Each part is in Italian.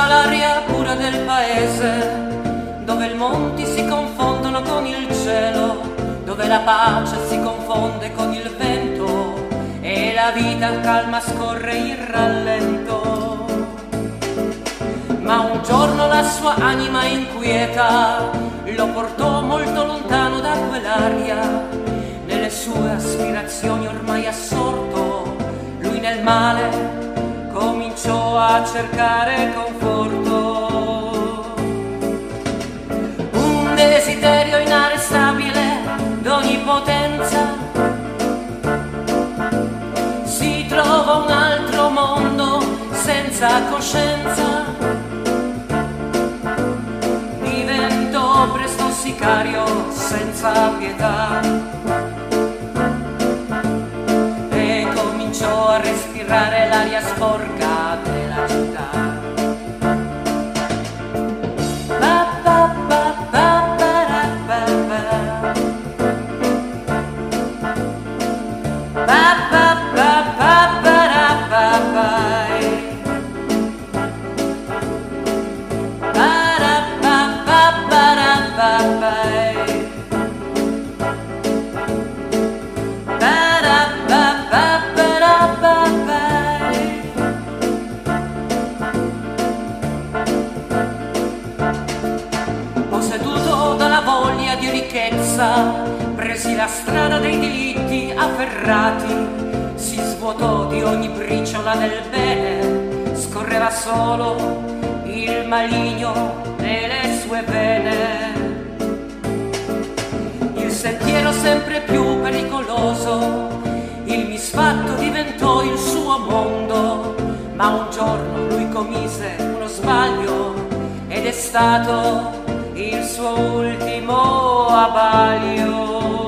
respirava l'aria pura del paese, dove i monti si confondono con il cielo, dove la pace si confonde con il vento e la vita calma scorre in rallento. Ma un giorno la sua anima inquieta lo portò molto lontano da quell'aria, nelle sue aspirazioni ormai assorto, lui nel male a cercare conforto. Un desiderio inarrestabile d'ogni potenza. Si trova un altro mondo senza coscienza. Diventò presto sicario senza pietà. E cominciò a respirare l'aria sporca pai. Posseduto dalla voglia di ricchezza, presi la strada dei delitti afferrati, si svuotò di ogni briciola del bene, scorreva solo il maligno nelle sue vene. Il sentiero sempre più pericoloso, il misfatto diventò il suo mondo, ma un giorno lui commise uno sbaglio ed è stato il suo ultimo abbaglio.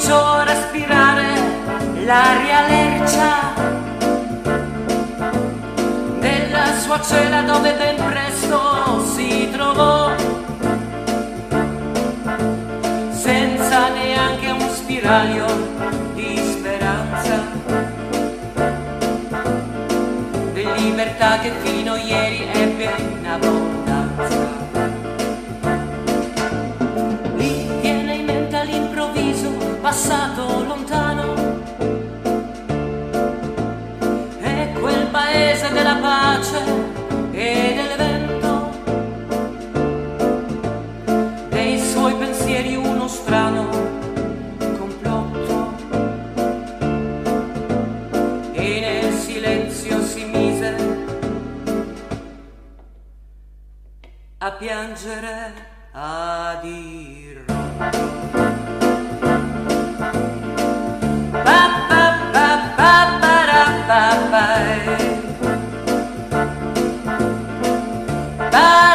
Cominciò a respirare l'aria lercia della sua cella dove ben presto si trovò senza neanche un spiraglio di speranza di libertà che fino ieri ebbe in abbondanza. Passato lontano, è quel paese della pace e del vento, dei suoi pensieri uno strano complotto. E nel silenzio si mise a piangere a dir Bye.